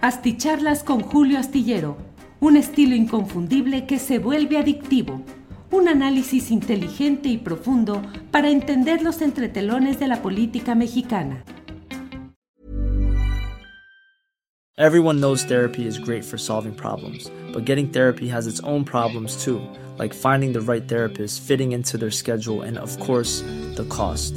Asticharlas con Julio Astillero, un estilo inconfundible que se vuelve adictivo. Un análisis inteligente y profundo para entender los entretelones de la política mexicana. Everyone knows therapy is great for solving problems, but getting therapy has its own problems too, like finding the right therapist, fitting into their schedule, and of course, the cost.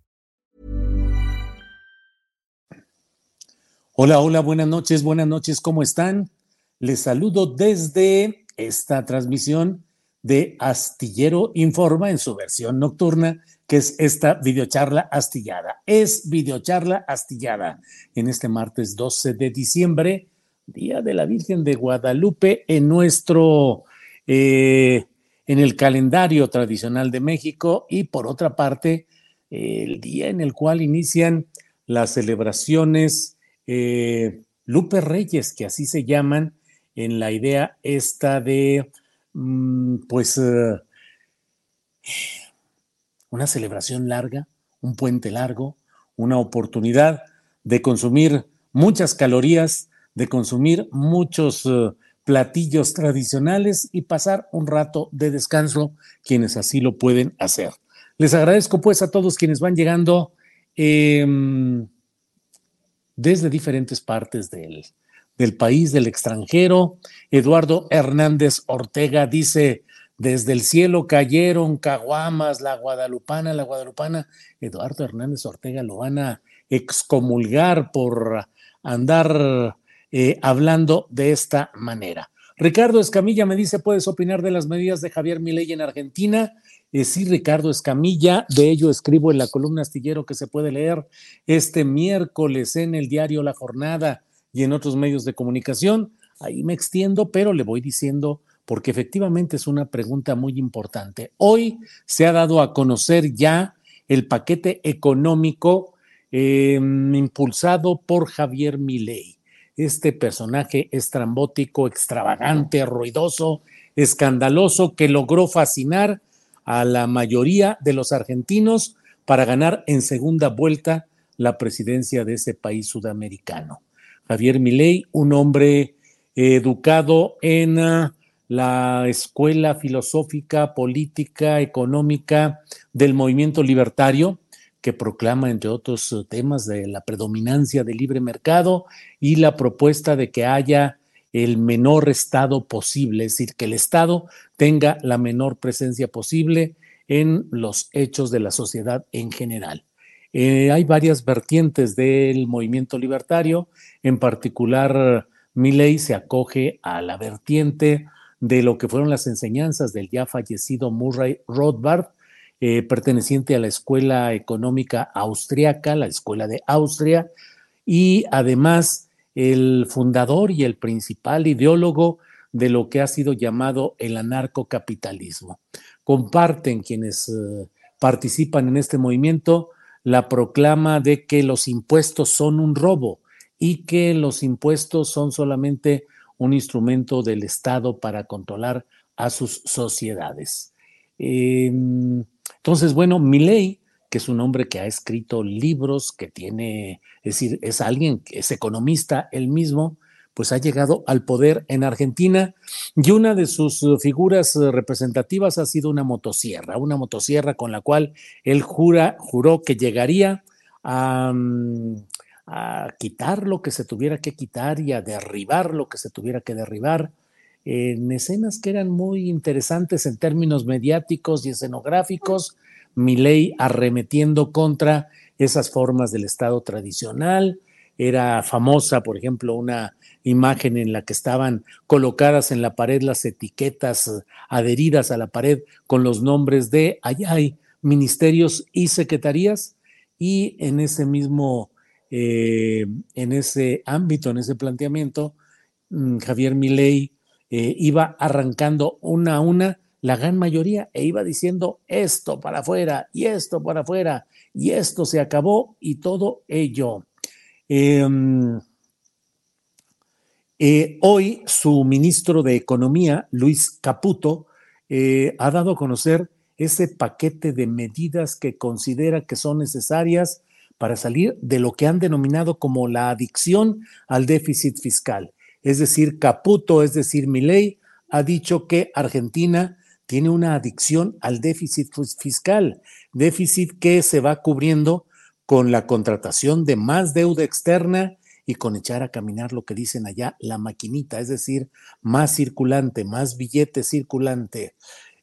Hola, hola, buenas noches, buenas noches, ¿cómo están? Les saludo desde esta transmisión de Astillero Informa en su versión nocturna, que es esta videocharla astillada. Es videocharla astillada en este martes 12 de diciembre, Día de la Virgen de Guadalupe, en nuestro, eh, en el calendario tradicional de México y por otra parte, el día en el cual inician las celebraciones eh, Lupe Reyes, que así se llaman, en la idea esta de Mm, pues eh, una celebración larga, un puente largo, una oportunidad de consumir muchas calorías, de consumir muchos eh, platillos tradicionales y pasar un rato de descanso quienes así lo pueden hacer. Les agradezco pues a todos quienes van llegando em, desde diferentes partes del, del país, del extranjero. Eduardo Hernández Ortega dice, desde el cielo cayeron caguamas, la guadalupana, la guadalupana. Eduardo Hernández Ortega lo van a excomulgar por andar eh, hablando de esta manera. Ricardo Escamilla me dice, ¿puedes opinar de las medidas de Javier Milei en Argentina? Eh, sí, Ricardo Escamilla, de ello escribo en la columna astillero que se puede leer este miércoles en el diario La Jornada y en otros medios de comunicación. Ahí me extiendo, pero le voy diciendo porque efectivamente es una pregunta muy importante. Hoy se ha dado a conocer ya el paquete económico em, impulsado por Javier Milei, este personaje estrambótico, extravagante, ruidoso, escandaloso, que logró fascinar a la mayoría de los argentinos para ganar en segunda vuelta la presidencia de ese país sudamericano. Javier Milei, un hombre educado en ah, la escuela filosófica, política, económica del movimiento libertario, que proclama, entre otros eh, temas, la predominancia del libre mercado y la propuesta de que haya el menor Estado posible, es decir, que el Estado tenga la menor presencia posible en los hechos de la sociedad en general. Eh, hay varias vertientes del movimiento libertario, en particular Milley se acoge a la vertiente de lo que fueron las enseñanzas del ya fallecido Murray Rothbard, eh, perteneciente a la Escuela Económica Austriaca, la Escuela de Austria, y además el fundador y el principal ideólogo de lo que ha sido llamado el anarcocapitalismo. Comparten quienes eh, participan en este movimiento la proclama de que los impuestos son un robo y que los impuestos son solamente un instrumento del Estado para controlar a sus sociedades. Em, entonces, bueno, Milley, que es un hombre que ha escrito libros, que tiene, es decir, es alguien es economista él mismo, pues ha llegado al poder en Argentina. Y una de sus eh, figuras eh, representativas ha sido una motosierra, una motosierra con la cual él jura, juró que llegaría a, mm, a quitar lo que se tuviera que quitar y a derribar lo que se tuviera que derribar en escenas que eran muy interesantes en términos mediáticos y escenográficos, Milei arremetiendo contra esas formas del Estado tradicional. Era famosa, por ejemplo, una imagen en la que estaban colocadas en la pared las etiquetas adheridas a la pared con los nombres de allá hay ministerios y secretarías y en ese mismo, eh, en ese ámbito, en ese planteamiento, mm, Javier Milei eh, iba arrancando una a una la gran mayoría e iba diciendo esto para afuera y esto para afuera y esto se acabó y todo ello. Em, eh, hoy su ministro de Economía, Luis Caputo, eh, ha dado a conocer ese paquete de medidas que considera que son necesarias para salir de lo que han denominado como la adicción al déficit fiscal. Es decir, Caputo, es decir, Milei, ha dicho que Argentina tiene una adicción al déficit fiscal, déficit que se va cubriendo con la contratación de más deuda externa y con echar a caminar lo que dicen allá la maquinita, es decir, más circulante, más billete circulante.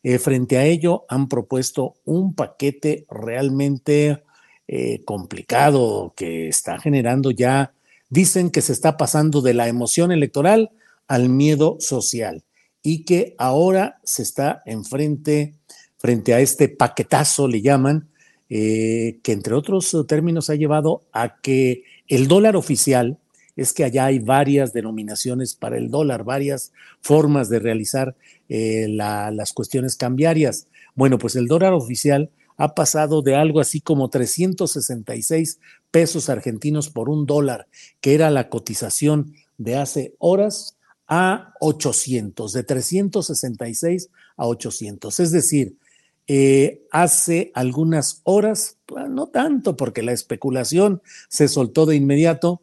Eh, frente a ello, han propuesto un paquete realmente eh, complicado que está generando ya, dicen que se está pasando de la emoción electoral al miedo social y que ahora se está enfrente, frente a este paquetazo, le llaman, eh, que entre otros términos ha llevado a que el dólar oficial, es que allá hay varias denominaciones para el dólar, varias formas de realizar eh, las cuestiones cambiarias. Bueno, pues el dólar oficial ha pasado de algo así como 366 pesos argentinos por un dólar, que era la cotización de hace horas, a 800, de 366 a 800. Es decir, eh, hace algunas horas, pues, no tanto porque la especulación se soltó de inmediato,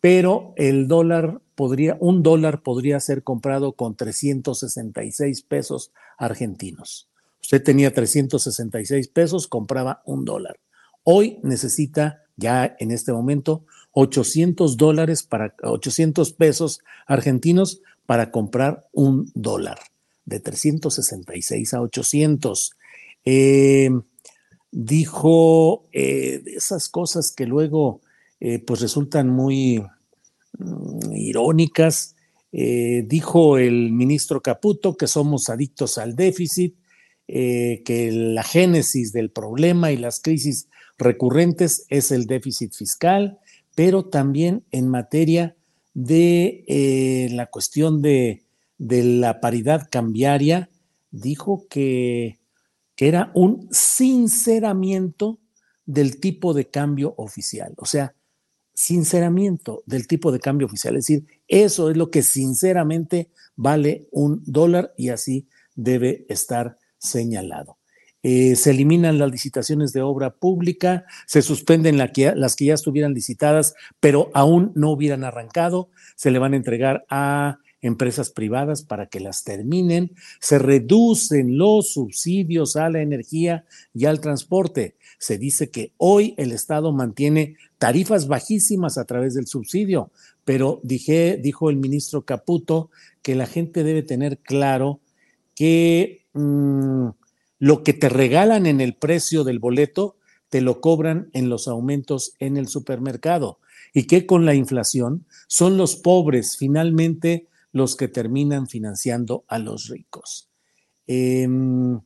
pero el dólar podría, un dólar podría ser comprado con 366 pesos argentinos. Usted tenía 366 pesos, compraba un dólar. Hoy necesita ya en este momento 800 dólares para 800 pesos argentinos para comprar un dólar de 366 a 800. Eh, dijo eh, esas cosas que luego eh, pues resultan muy mm, irónicas. dijo el ministro Caputo que somos adictos al déficit, que la génesis del problema y las crisis recurrentes es el déficit fiscal, pero también en materia de la cuestión de, de la paridad cambiaria, dijo que que era un sinceramiento del tipo de cambio oficial. O sea, sinceramiento del tipo de cambio oficial. Es decir, eso es lo que sinceramente vale un dólar y así debe estar señalado. Eh, se eliminan las licitaciones de obra pública, se suspenden las que ya estuvieran licitadas, pero aún no hubieran arrancado, se le van a entregar a empresas privadas para que las terminen, se reducen los subsidios a la energía y al transporte. Se dice que hoy el Estado mantiene tarifas bajísimas a través del subsidio, pero dije, dijo el ministro Caputo que la gente debe tener claro que mm, lo que te regalan en el precio del boleto te lo cobran en los aumentos en el supermercado y que con la inflación son los pobres finalmente los que terminan financiando a los ricos. Em,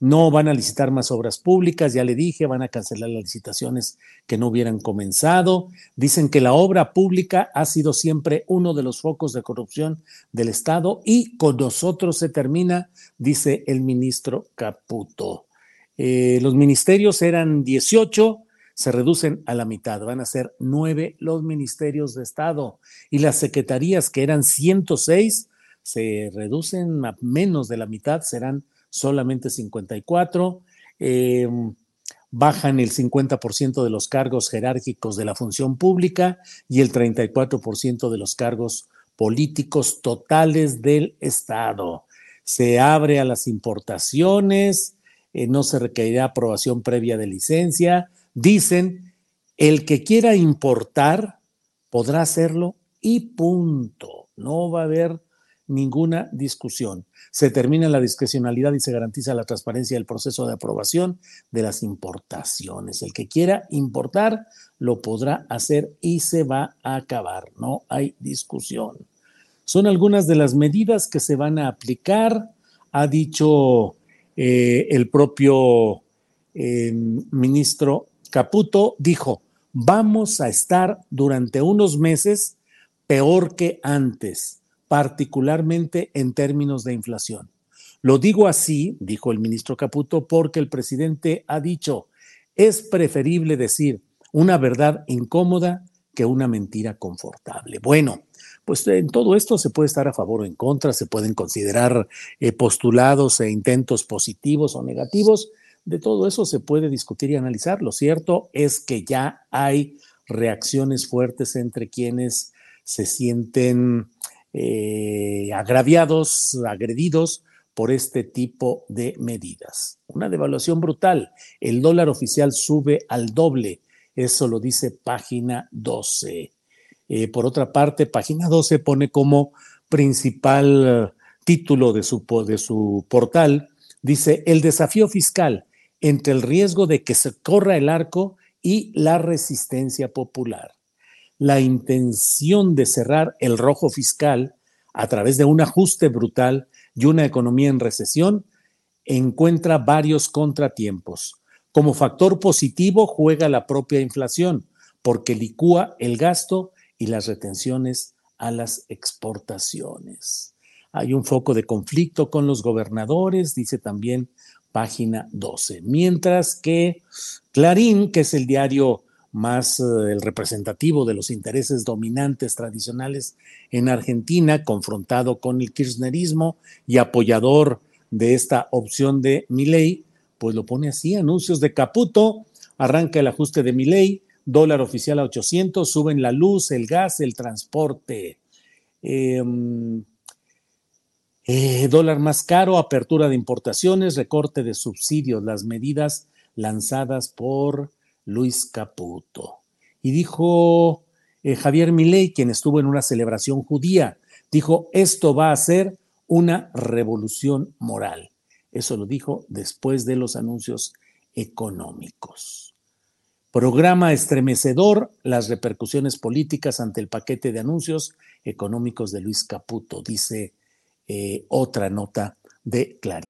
no van a licitar más obras públicas, ya le dije, van a cancelar las licitaciones que no hubieran comenzado. Dicen que la obra pública ha sido siempre uno de los focos de corrupción del Estado y con nosotros se termina, dice el ministro Caputo. Eh, los ministerios eran 18, se reducen a la mitad, van a ser nueve los ministerios de Estado y las secretarías que eran 106 se reducen a menos de la mitad, serán solamente 54. Em, bajan el 50% de los cargos jerárquicos de la función pública y el 34% de los cargos políticos totales del Estado. Se abre a las importaciones, eh, no se requerirá aprobación previa de licencia, Dicen, el que quiera importar podrá hacerlo y punto. No va a haber ninguna discusión. Se termina la discrecionalidad y se garantiza la transparencia del proceso de aprobación de las importaciones. El que quiera importar lo podrá hacer y se va a acabar. No hay discusión. Son algunas de las medidas que se van a aplicar, ha dicho eh, el propio eh, ministro Caputo, dijo, vamos a estar durante unos meses peor que antes particularmente en términos de inflación. Lo digo así, dijo el ministro Caputo, porque el presidente ha dicho, es preferible decir una verdad incómoda que una mentira confortable. Bueno, pues en todo esto se puede estar a favor o en contra, se pueden considerar eh, postulados e intentos positivos o negativos. De todo eso se puede discutir y analizar. Lo cierto es que ya hay reacciones fuertes entre quienes se sienten eh, agraviados, agredidos por este tipo de medidas. Una devaluación brutal. El dólar oficial sube al doble. Eso lo dice página 12. Eh, por otra parte, página 12 pone como principal título de su, de su portal, dice, el desafío fiscal entre el riesgo de que se corra el arco y la resistencia popular la intención de cerrar el rojo fiscal a través de un ajuste brutal y una economía en recesión encuentra varios contratiempos. Como factor positivo juega la propia inflación, porque licúa el gasto y las retenciones a las exportaciones. Hay un foco de conflicto con los gobernadores, dice también página 12. Mientras que Clarín, que es el diario más eh, el representativo de los intereses dominantes tradicionales en Argentina, confrontado con el kirchnerismo y apoyador de esta opción de Milei, pues lo pone así, anuncios de Caputo, arranca el ajuste de Milei, dólar oficial a 800, suben la luz, el gas, el transporte. Em, eh, dólar más caro, apertura de importaciones, recorte de subsidios, las medidas lanzadas por Luis Caputo. Y dijo eh, Javier Milei, quien estuvo en una celebración judía, dijo, esto va a ser una revolución moral. Eso lo dijo después de los anuncios económicos. Programa estremecedor las repercusiones políticas ante el paquete de anuncios económicos de Luis Caputo, dice eh, otra nota de Clarín.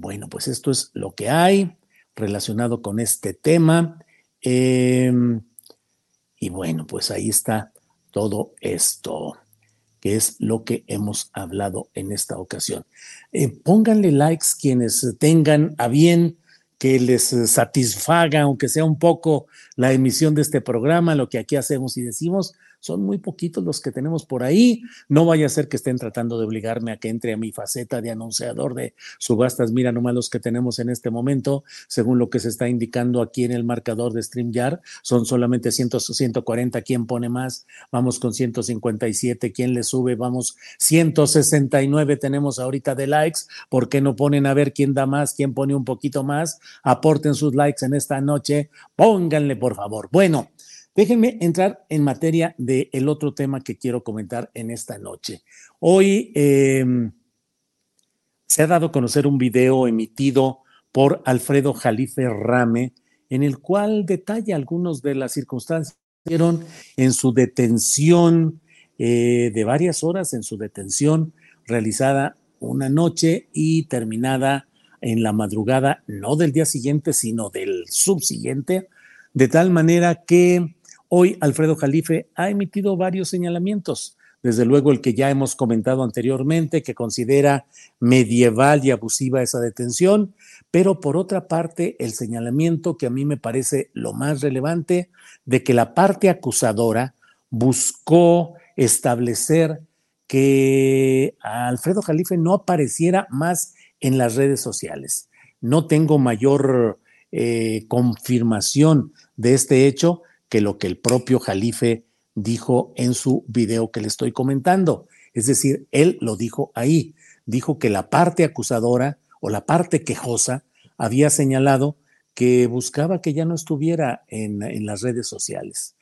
Bueno, pues esto es lo que hay relacionado con este tema. Eh, y bueno, pues ahí está todo esto, que es lo que hemos hablado en esta ocasión. Eh, pónganle likes quienes tengan a bien que les satisfaga, aunque sea un poco, la emisión de este programa, lo que aquí hacemos y decimos son muy poquitos los que tenemos por ahí. No vaya a ser que estén tratando de obligarme a que entre a mi faceta de anunciador de subastas. Mira nomás los que tenemos en este momento, según lo que se está indicando aquí en el marcador de StreamYard, son solamente 100, 140. ¿Quién pone más? Vamos con 157. ¿Quién le sube? Vamos 169 tenemos ahorita de likes. ¿Por qué no ponen a ver quién da más, quién pone un poquito más? Aporten sus likes en esta noche. Pónganle, por favor. Bueno, Déjenme entrar en materia del otro tema que quiero comentar en esta noche. Hoy em, se ha dado a conocer un video emitido por Alfredo Jalife Rame, en el cual detalla algunas de las circunstancias en su detención eh, de varias horas, en su detención realizada una noche y terminada en la madrugada, no del día siguiente, sino del subsiguiente, de tal manera que hoy Alfredo Jalife ha emitido varios señalamientos. Desde luego el que ya hemos comentado anteriormente, que considera medieval y abusiva esa detención, pero por otra parte el señalamiento que a mí me parece lo más relevante de que la parte acusadora buscó establecer que Alfredo Jalife no apareciera más en las redes sociales. No tengo mayor eh, confirmación de este hecho que lo que el propio Jalife dijo en su video que le estoy comentando. Es decir, él lo dijo ahí. Dijo que la parte acusadora o la parte quejosa había señalado que buscaba que ya no estuviera en, las redes sociales.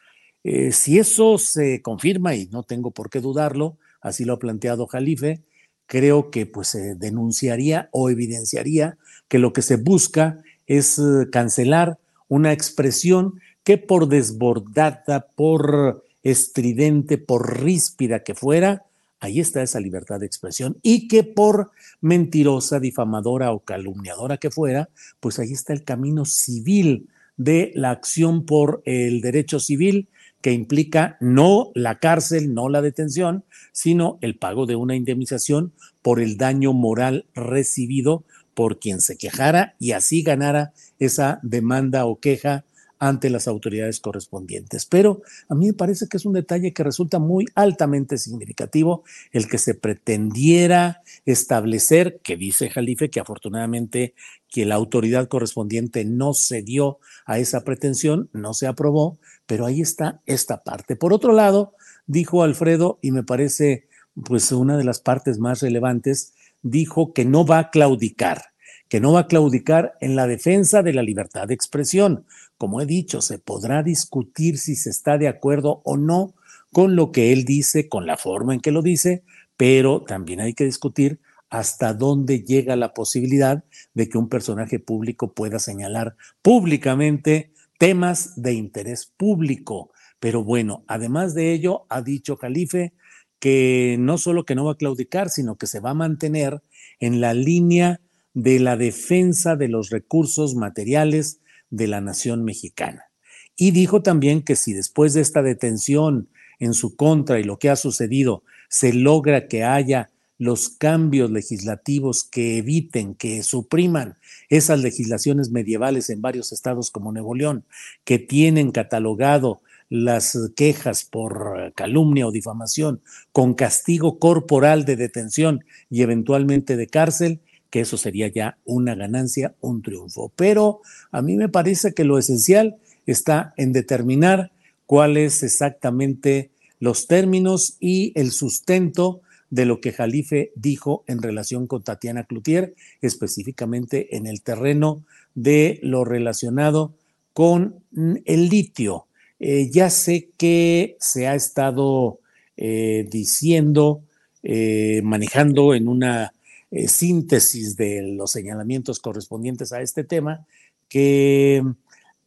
Eh, si eso se confirma, y no tengo por qué dudarlo, así lo ha planteado Jalife, creo que pues se denunciaría o evidenciaría que lo que se busca es eh, cancelar una expresión que por desbordada, por estridente, por ríspida que fuera, ahí está esa libertad de expresión. Y que por mentirosa, difamadora o calumniadora que fuera, pues ahí está el camino civil de la acción por el derecho civil que implica no la cárcel, no la detención, sino el pago de una indemnización por el daño moral recibido por quien se quejara y así ganara esa demanda o queja ante las autoridades correspondientes. Pero a mí me parece que es un detalle que resulta muy altamente significativo el que se pretendiera establecer, que dice Jalife que afortunadamente que la autoridad correspondiente no cedió a esa pretensión, no se aprobó, pero ahí está esta parte. Por otro lado, dijo Alfredo, y me parece pues una de las partes más relevantes, dijo que no va a claudicar, que no va a claudicar en la defensa de la libertad de expresión, como he dicho, se podrá discutir si se está de acuerdo o no con lo que él dice, con la forma en que lo dice, pero también hay que discutir hasta dónde llega la posibilidad de que un personaje público pueda señalar públicamente temas de interés público. Pero bueno, además de ello, ha dicho Calife que no solo que no va a claudicar, sino que se va a mantener en la línea de la defensa de los recursos materiales de la nación mexicana. Y dijo también que si después de esta detención en su contra y lo que ha sucedido se logra que haya los cambios legislativos que eviten, que supriman esas legislaciones medievales en varios estados como Nuevo León, que tienen catalogado las quejas por calumnia o difamación con castigo corporal de detención y eventualmente de cárcel, que eso sería ya una ganancia, un triunfo. Pero a mí me parece que lo esencial está en determinar cuáles exactamente los términos y el sustento de lo que Jalife dijo en relación con Tatiana Cloutier, específicamente en el terreno de lo relacionado con el litio. Eh, ya sé que se ha estado eh, diciendo, eh, manejando en una eh, síntesis de los señalamientos correspondientes a este tema, que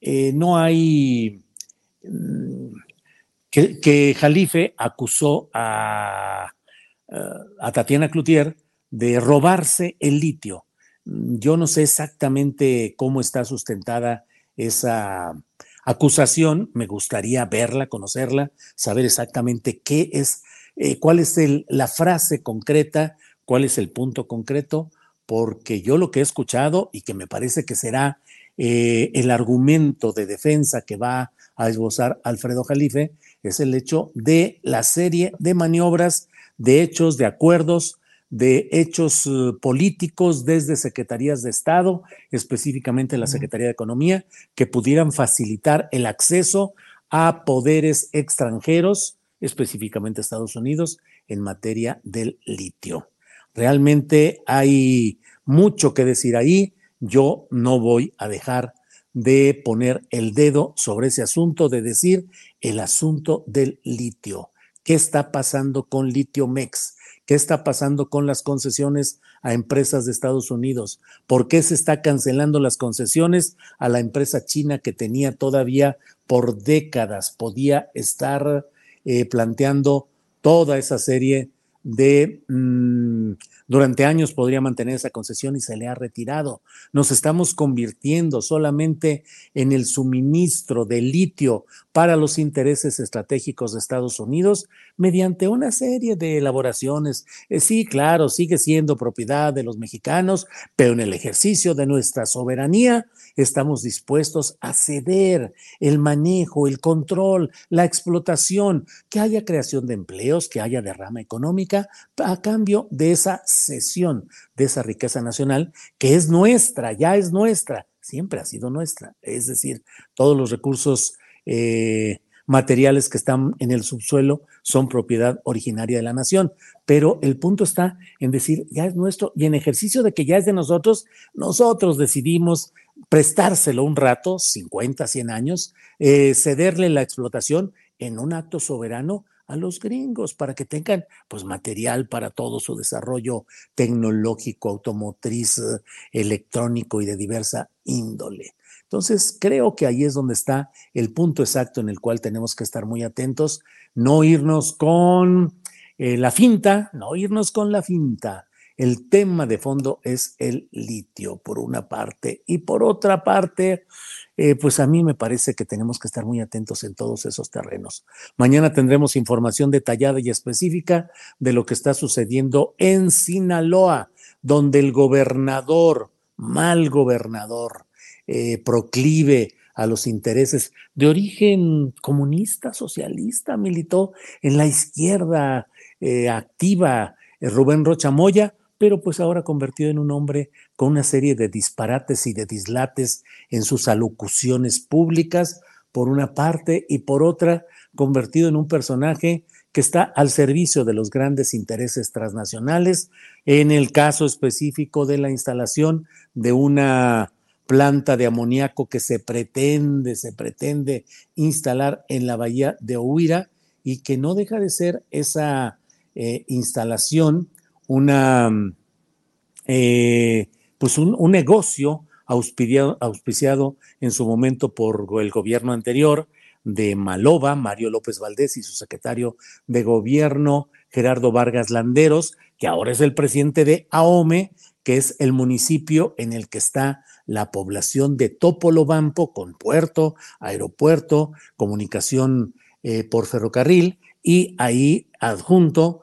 eh, no hay, mm, que, Jalife acusó a, Tatiana Cloutier de robarse el litio. Yo no sé exactamente cómo está sustentada esa acusación, me gustaría verla, conocerla, saber exactamente qué es, eh, cuál es la frase concreta cuál es el punto concreto, porque yo lo que he escuchado y que me parece que será eh, el argumento de defensa que va a esbozar Alfredo Jalife es el hecho de la serie de maniobras, de hechos, de acuerdos, de hechos eh, políticos desde secretarías de Estado, específicamente la Secretaría de Economía, que pudieran facilitar el acceso a poderes extranjeros, específicamente Estados Unidos, en materia del litio. Realmente hay mucho que decir ahí. Yo no voy a dejar de poner el dedo sobre ese asunto, de decir el asunto del litio. ¿Qué está pasando con Litio Mex? ¿Qué está pasando con las concesiones a empresas de Estados Unidos? ¿Por qué se está cancelando las concesiones a la empresa china que tenía todavía por décadas podía estar eh, planteando toda esa serie de mm, durante años podría mantener esa concesión y se le ha retirado. Nos estamos convirtiendo solamente en el suministro de litio para los intereses estratégicos de Estados Unidos mediante una serie de elaboraciones. Eh, sí, claro, sigue siendo propiedad de los mexicanos, pero en el ejercicio de nuestra soberanía estamos dispuestos a ceder el manejo, el control, la explotación, que haya creación de empleos, que haya derrama económica a cambio de esa cesión de esa riqueza nacional que es nuestra, ya es nuestra, siempre ha sido nuestra. Es decir, todos los recursos eh, materiales que están en el subsuelo son propiedad originaria de la nación. Pero el punto está en decir, ya es nuestro, y en ejercicio de que ya es de nosotros, nosotros decidimos prestárselo un rato, 50, 100 años, eh, cederle la explotación en un acto soberano a los gringos para que tengan pues material para todo su desarrollo tecnológico, automotriz, eh, electrónico y de diversa índole. Entonces, creo que ahí es donde está el punto exacto en el cual tenemos que estar muy atentos, no irnos con eh, la finta, no irnos con la finta. El tema de fondo es el litio, por una parte, y por otra parte, eh, pues a mí me parece que tenemos que estar muy atentos en todos esos terrenos. Mañana tendremos información detallada y específica de lo que está sucediendo en Sinaloa, donde el gobernador, mal gobernador, eh, proclive a los intereses de origen comunista, socialista, militó en la izquierda eh, activa Rubén Rocha Moya, pero pues ahora convertido en un hombre con una serie de disparates y de dislates en sus alocuciones públicas, por una parte, y por otra, convertido en un personaje que está al servicio de los grandes intereses transnacionales, en el caso específico de la instalación de una planta de amoníaco que se pretende, se pretende instalar en la bahía de Huira y que no deja de ser esa eh, instalación una, eh, pues un, negocio auspiciado, auspiciado en su momento por el gobierno anterior de Maloba, Mario López Valdés y su secretario de gobierno, Gerardo Vargas Landeros, que ahora es el presidente de AOME, que es el municipio en el que está la población de Topolobampo, con puerto, aeropuerto, comunicación eh, por ferrocarril, y ahí adjunto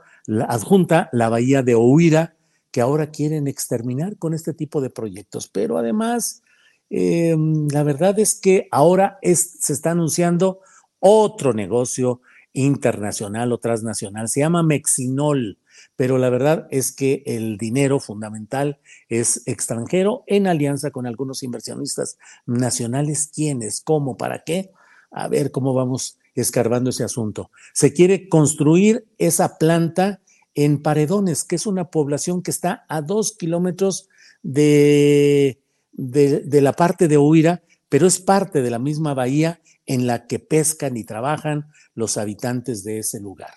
adjunta la bahía de Ohuira, que ahora quieren exterminar con este tipo de proyectos. Pero además, em, la verdad es que ahora se está anunciando otro negocio internacional o transnacional. Se llama Mexinol, pero la verdad es que el dinero fundamental es extranjero en alianza con algunos inversionistas nacionales. ¿Quiénes? ¿Cómo? ¿Para qué? A ver cómo vamos escarbando ese asunto. Se quiere construir esa planta en Paredones, que es una población que está a dos kilómetros de, de, la parte de Huira, pero es parte de la misma bahía en la que pescan y trabajan los habitantes de ese lugar.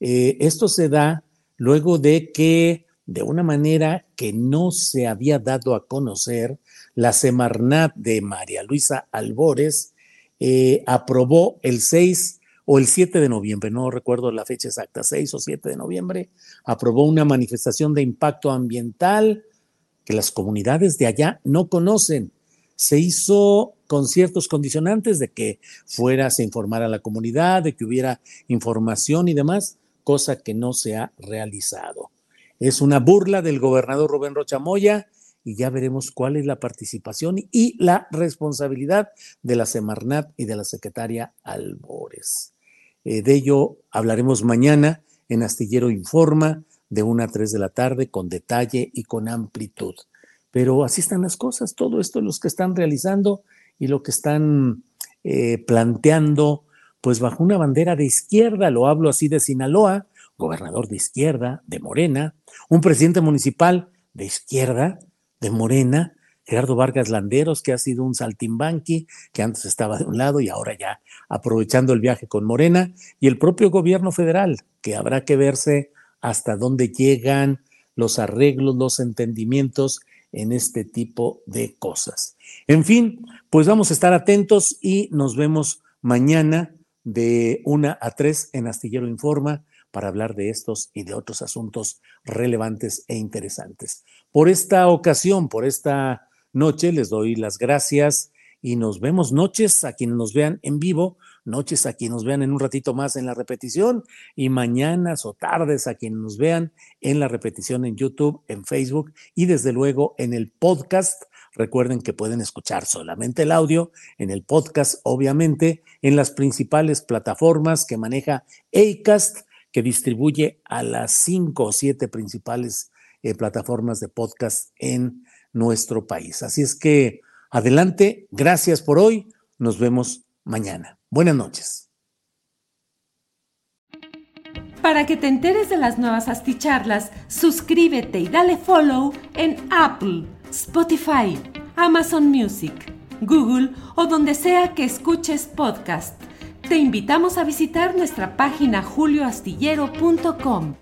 Eh, esto se da luego de que, de una manera que no se había dado a conocer, la Semarnat de María Luisa Albores eh, aprobó el 6 o el 7 de noviembre, no recuerdo la fecha exacta, 6 o 7 de noviembre, aprobó una manifestación de impacto ambiental que las comunidades de allá no conocen. Se hizo con ciertos condicionantes de que fuera, se informara a la comunidad, de que hubiera información y demás, cosa que no se ha realizado. Es una burla del gobernador Rubén Rocha Moya y ya veremos cuál es la participación y la responsabilidad de la Semarnat y de la secretaria Albores. Eh, de ello hablaremos mañana en Astillero Informa de 1 a 3 de la tarde con detalle y con amplitud. Pero así están las cosas, todo esto los que están realizando y lo que están eh, planteando, pues bajo una bandera de izquierda, lo hablo así de Sinaloa, gobernador de izquierda, de Morena, un presidente municipal de izquierda, de Morena, Gerardo Vargas Landeros, que ha sido un saltimbanqui, que antes estaba de un lado y ahora ya aprovechando el viaje con Morena, y el propio gobierno federal, que habrá que verse hasta dónde llegan los arreglos, los entendimientos en este tipo de cosas. En fin, pues vamos a estar atentos y nos vemos mañana de una a tres en Astillero Informa para hablar de estos y de otros asuntos relevantes e interesantes. Por esta ocasión, por esta noche, les doy las gracias y nos vemos noches a quienes nos vean en vivo, noches a quienes nos vean en un ratito más en la repetición y mañanas o tardes a quienes nos vean en la repetición en YouTube, en Facebook y desde luego en el podcast. Recuerden que pueden escuchar solamente el audio en el podcast, obviamente, en las principales plataformas que maneja ACAST que distribuye a las cinco o siete principales eh, plataformas de podcast en nuestro país. Así es que adelante, gracias por hoy, nos vemos mañana. Buenas noches. Para que te enteres de las nuevas asticharlas, suscríbete y dale follow en Apple, Spotify, Amazon Music, Google o donde sea que escuches podcast. Te invitamos a visitar nuestra página julioastillero.com.